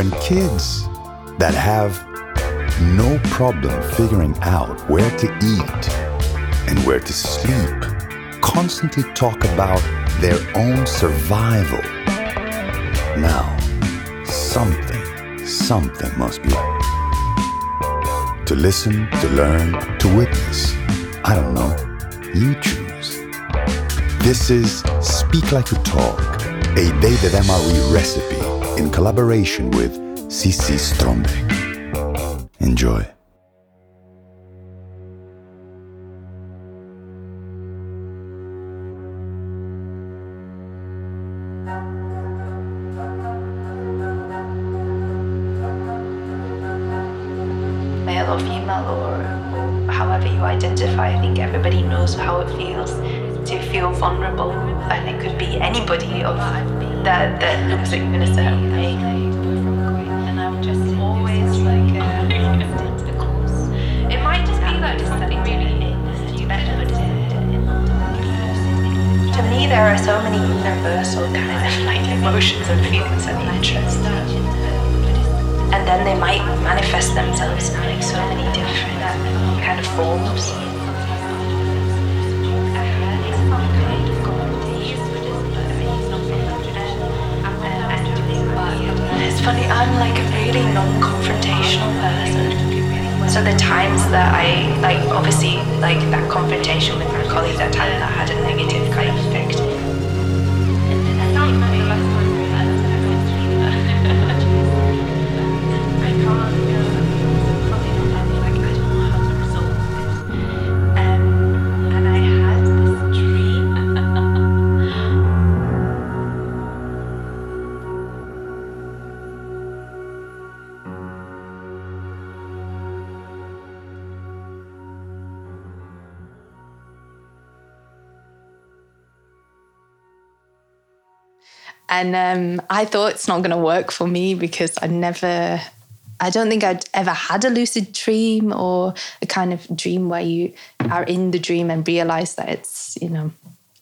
When kids that have no problem figuring out where to eat and where to sleep constantly talk about their own survival, now something, something must be up. To listen, to learn, to witness, I don't know, you choose. This is Speak Like You Talk, a They The Them Are We recipe in collaboration with CC Strombeek. Enjoy. male or female or however you identify. I think everybody knows how it feels to feel vulnerable, and it could be anybody of that that looks at you in. And I'm just always like, uh, it might just be just something really better. To me, there are so many universal kind of like emotions and feelings and interests and then they might manifest themselves in like so many different kind of forms. Funny, I'm like a really non-confrontational person. So the times that I like, obviously, like that confrontation with my colleague, that time that had a negative kind of effect. And um, I thought it's not going to work for me because I never, I don't think I'd ever had a lucid dream or a kind of dream where you are in the dream and realize that it's, you know,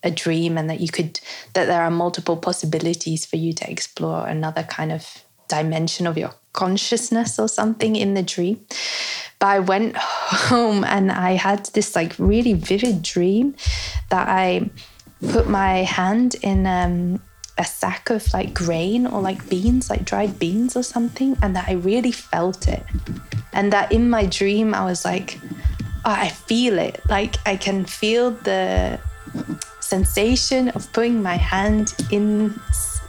a dream and that you could, that there are multiple possibilities for you to explore another kind of dimension of your consciousness or something in the dream. But I went home and I had this like really vivid dream that I put my hand in um, a sack of like grain or like beans, like dried beans or something, and that I really felt it. And that in my dream, I was like, oh, I feel it. Like I can feel the sensation of putting my hand in,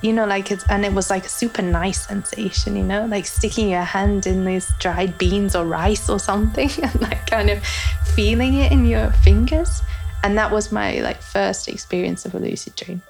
you know, like it's, and it was like a super nice sensation, you know, like sticking your hand in these dried beans or rice or something and like kind of feeling it in your fingers. And that was my like first experience of a lucid dream.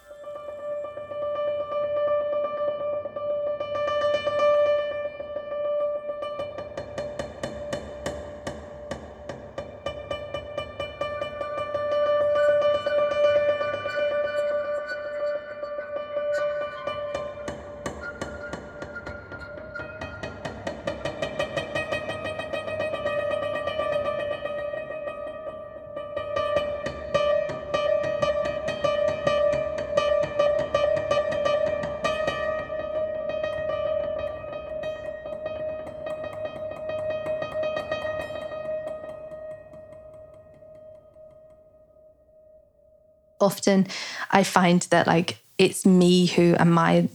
Often I find that like it's me who and my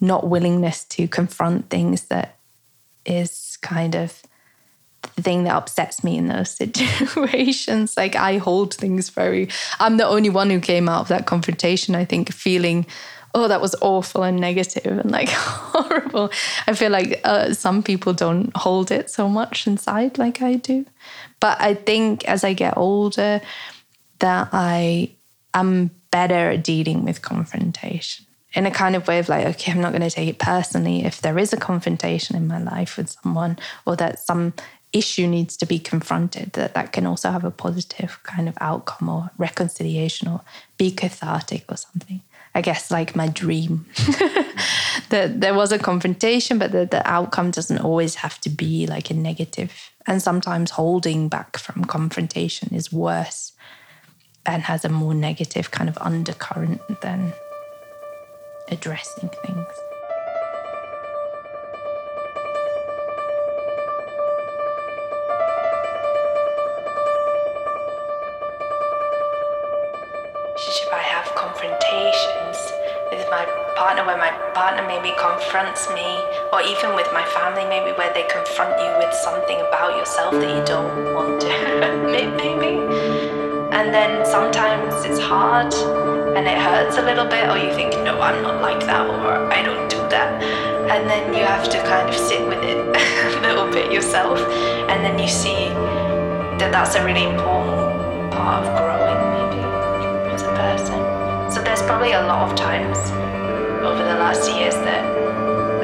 not willingness to confront things that is kind of the thing that upsets me in those situations. Like I hold things very I'm the only one who came out of that confrontation, I think, feeling oh that was awful and negative and like horrible i feel like uh, some people don't hold it so much inside like i do but i think as i get older that i am better at dealing with confrontation. In a kind of way of like okay i'm not going to take it personally if there is a confrontation in my life with someone or that some issue needs to be confronted that that can also have a positive kind of outcome or reconciliation or be cathartic or something. I guess like my dream. That there was a confrontation, but the outcome doesn't always have to be like a negative. And sometimes holding back from confrontation is worse and has a more negative kind of undercurrent than addressing things. If I have confrontations with my partner where my partner maybe confronts me, or even with my family, maybe where they confront you with something about yourself that you don't want? And then sometimes it's hard and it hurts a little bit, or you think, no, I'm not like that, or I don't do that. And then you have to kind of sit with it a little bit yourself, and then you see that that's a really important part of growing, maybe, as a person. So there's probably a lot of times over the last years that,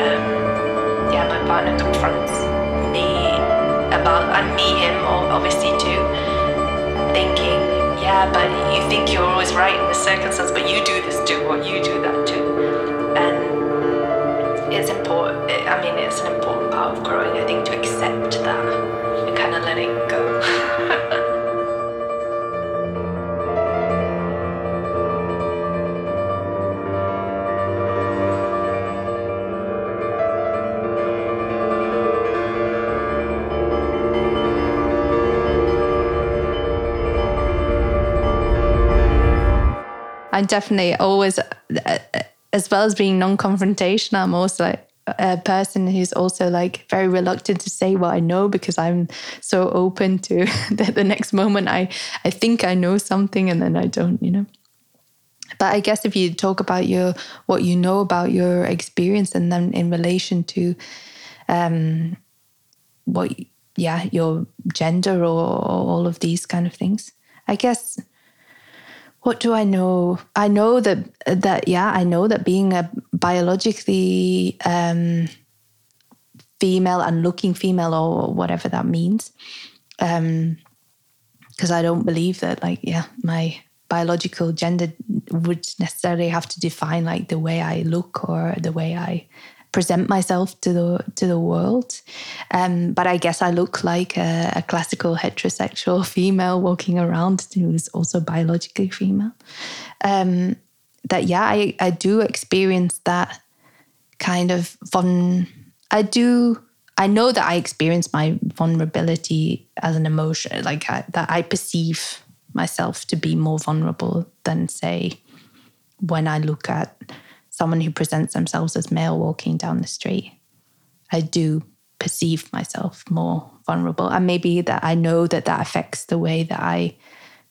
um, yeah, my partner confronts me about, and me him, or obviously but you think you're always right in this circumstance, but you do this too, or you do that too. And it's important, I mean, it's an important part of growing, I think, to accept that and kind of let it go. I'm definitely always, uh, as well as being non confrontational, I'm also a person who's also like very reluctant to say what I know because I'm so open to that the next moment I, I think I know something and then I don't, you know. But I guess if you talk about your what you know about your experience and then in relation to um what yeah, your gender or, or all of these kind of things. I guess what do I know? I know that that yeah, I know that being a biologically um, female and looking female or whatever that means, because um, I don't believe that like yeah, my biological gender would necessarily have to define like the way I look or the way I present myself to the to the world. Um, but I guess I look like a, a, classical heterosexual female walking around who is also biologically female. Um, that yeah, I, I do experience that kind of fun. I do. I know that I experience my vulnerability as an emotion, like I, that I perceive myself to be more vulnerable than say when I look at someone who presents themselves as male walking down the street, I do perceive myself more vulnerable. And maybe that I know that that affects the way that I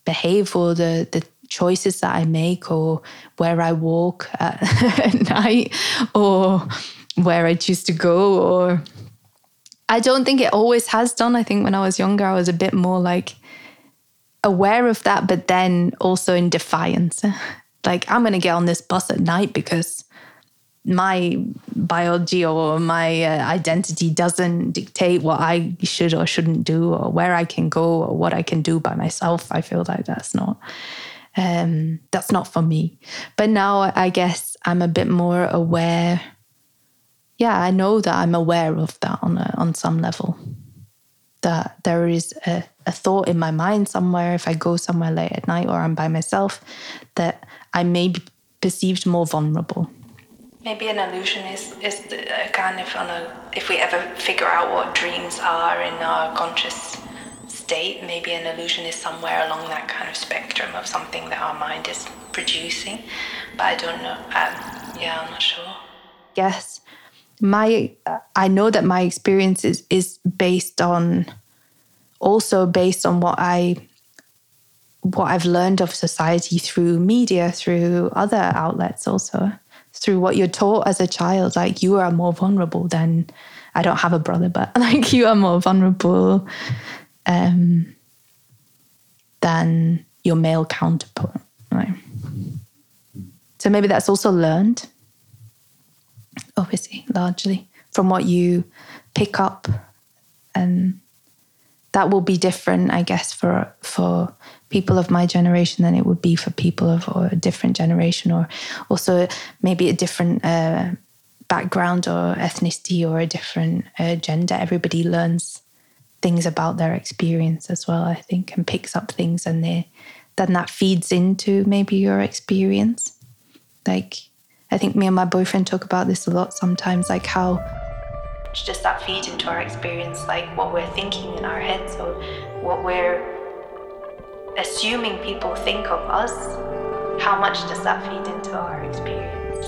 behave or the, the choices that I make or where I walk at, at night or where I choose to go or I don't think it always has done. I think when I was younger, I was a bit more like aware of that, but then also in defiance like I'm going to get on this bus at night because my biology or my uh, identity doesn't dictate what I should or shouldn't do or where I can go or what I can do by myself. I feel like that's not um, that's not for me. But now I guess I'm a bit more aware. Yeah, I know that I'm aware of that on a, on some level. That there is a, a thought in my mind somewhere if I go somewhere late at night or I'm by myself that I may be perceived more vulnerable. Maybe an illusion is, is kind of on a, if we ever figure out what dreams are in our conscious state, maybe an illusion is somewhere along that kind of spectrum of something that our mind is producing. But I don't know. Um, yeah, I'm not sure. Yes. My, I know that my experience is, is based on, also based on what I what I've learned of society through media, through other outlets, also through what you're taught as a child. Like you are more vulnerable than I don't have a brother, but like you are more vulnerable um, than your male counterpart. Right. So maybe that's also learned, obviously, largely from what you pick up and that will be different, I guess, for for people of my generation than it would be for people of a different generation, or also maybe a different uh, background or ethnicity or a different uh, gender. Everybody learns things about their experience as well, I think, and picks up things, and they then that feeds into maybe your experience. Like, I think me and my boyfriend talk about this a lot sometimes, like how just that feed into our experience, like what we're thinking in our heads or what we're assuming people think of us. How much does that feed into our experience?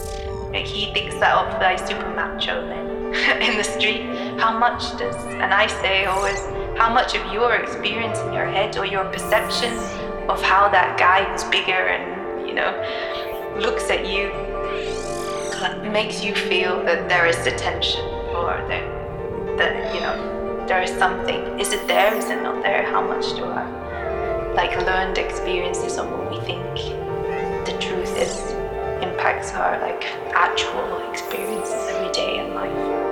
Like he thinks that of like super macho men in the street. How much does, and I say always, how much of your experience in your head or your perception of how that guy who's bigger and, you know, looks at you makes you feel that there is a tension or that, that you know, there is something. Is it there? Is it not there? How much do I like learned experiences of what we think the truth is impacts our like actual experiences every day in life.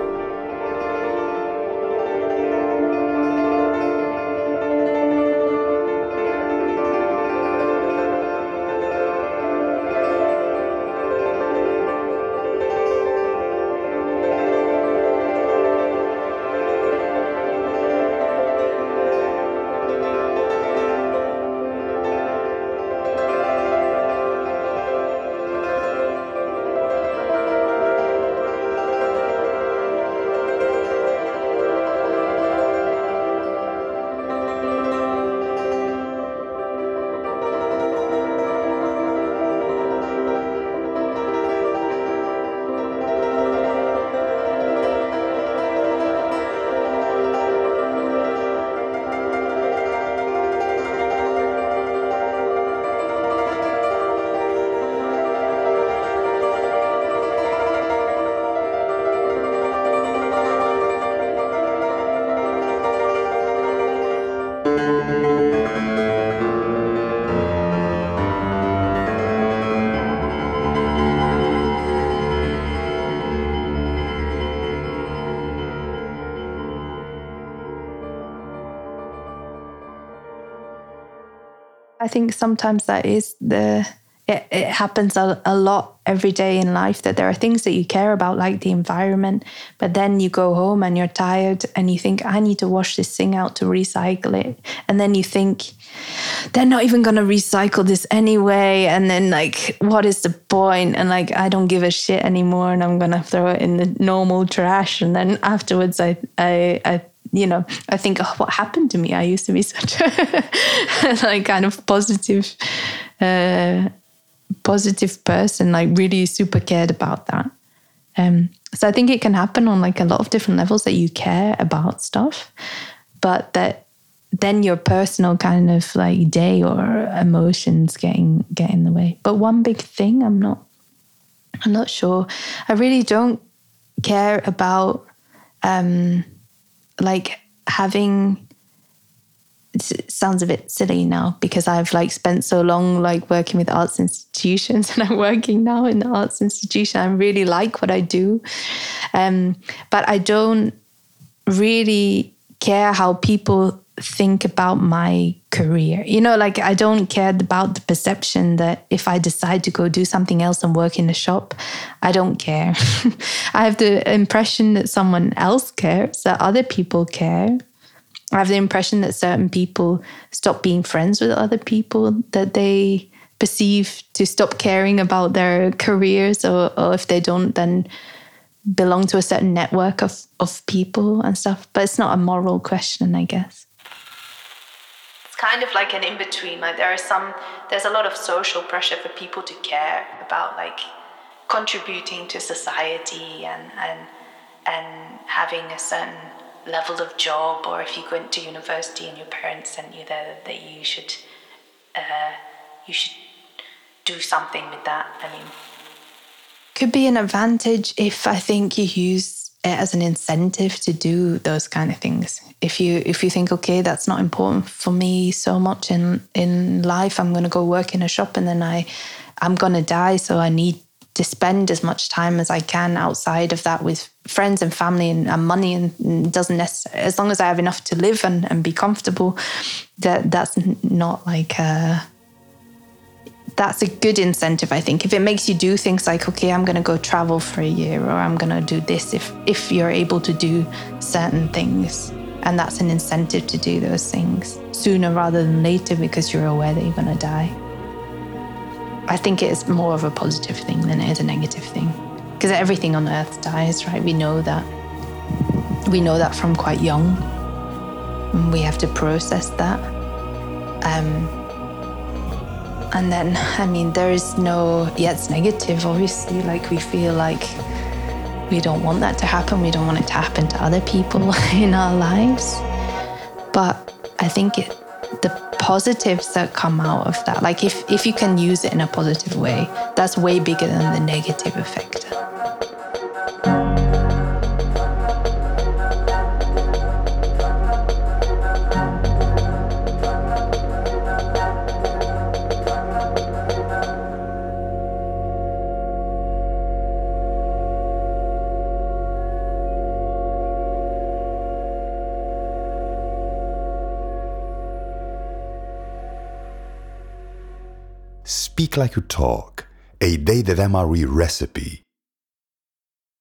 I think sometimes that is the it, it happens a, a lot every day in life that there are things that you care about like the environment but then you go home and you're tired and you think i need to wash this thing out to recycle it. And then you think they're not even going to recycle this anyway. And then like what is the point? And like i don't give a shit anymore and i'm going to throw it in the normal trash. And then afterwards i i, I you know, I think, oh, what happened to me? I used to be such a like kind of positive, uh, positive person, like really super cared about that. Um, so I think it can happen on like a lot of different levels that you care about stuff, but that then your personal kind of like day or emotions getting get in the way. But one big thing, I'm not, I'm not sure. I really don't care about. Um, like having sounds a bit silly now because I've like spent so long like working with arts institutions and I'm working now in the arts institution. I really like what I do. Um, but I don't really care how people think about my career. You know, like I don't care about the perception that if I decide to go do something else and work in a shop, I don't care. I have the impression that someone else cares, that other people care. I have the impression that certain people stop being friends with other people, that they perceive to stop caring about their careers, or, or if they don't, then belong to a certain network of, of people and stuff. But it's not a moral question, I guess kind of like an in between. Like there are some, there's a lot of social pressure for people to care about like contributing to society and and and having a certain level of job, or if you went to university and your parents sent you there, that you should uh, you should do something with that. I mean, could be an advantage if I think you use as an incentive to do those kind of things. If you if you think okay that's not important for me so much in in life i'm going to go work in a shop and then i i'm going to die so i need to spend as much time as i can outside of that with friends and family and, and money and doesn't necessarily as long as i have enough to live and, and be comfortable that that's not like a that's a good incentive i think. If it makes you do things like okay i'm going to go travel for a year or i'm going to do this if if you're able to do certain things and that's an incentive to do those things sooner rather than later because you're aware that you're going to die. I think it is more of a positive thing than it is a negative thing because everything on earth dies right? We know that we know that from quite young. We have to process that. Um, and then I mean there is no yeah it's negative obviously. Like we feel like we don't want that to happen. We don't want it to happen to other people in our lives. But I think it the positives that come out of that like if if you can use it in a positive way that's way bigger than the negative effect Speak Like You Talk, a They The Them Are We recipe